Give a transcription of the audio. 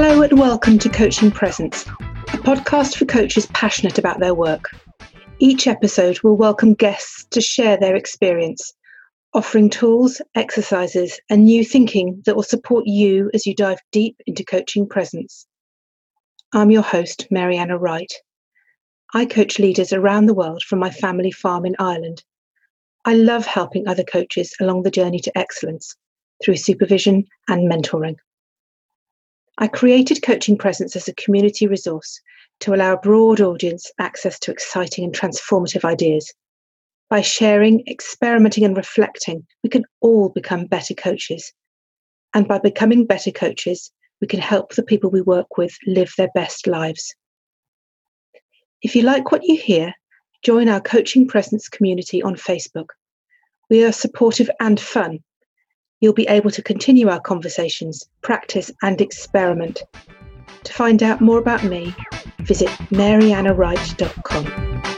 Hello and welcome to Coaching Presence, a podcast for coaches passionate about their work. Each episode will welcome guests to share their experience, offering tools, exercises, and new thinking that will support you as you dive deep into coaching presence. I'm your host, Mariana Wright. I coach leaders around the world from my family farm in Ireland. I love helping other coaches along the journey to excellence through supervision and mentoring. I created Coaching Presence as a community resource to allow a broad audience access to exciting and transformative ideas. By sharing, experimenting, and reflecting, we can all become better coaches. And by becoming better coaches, we can help the people we work with live their best lives. If you like what you hear, join our Coaching Presence community on Facebook. We are supportive and fun, you'll be able to continue our conversations, practice, and experiment. To find out more about me, visit marianawright.com.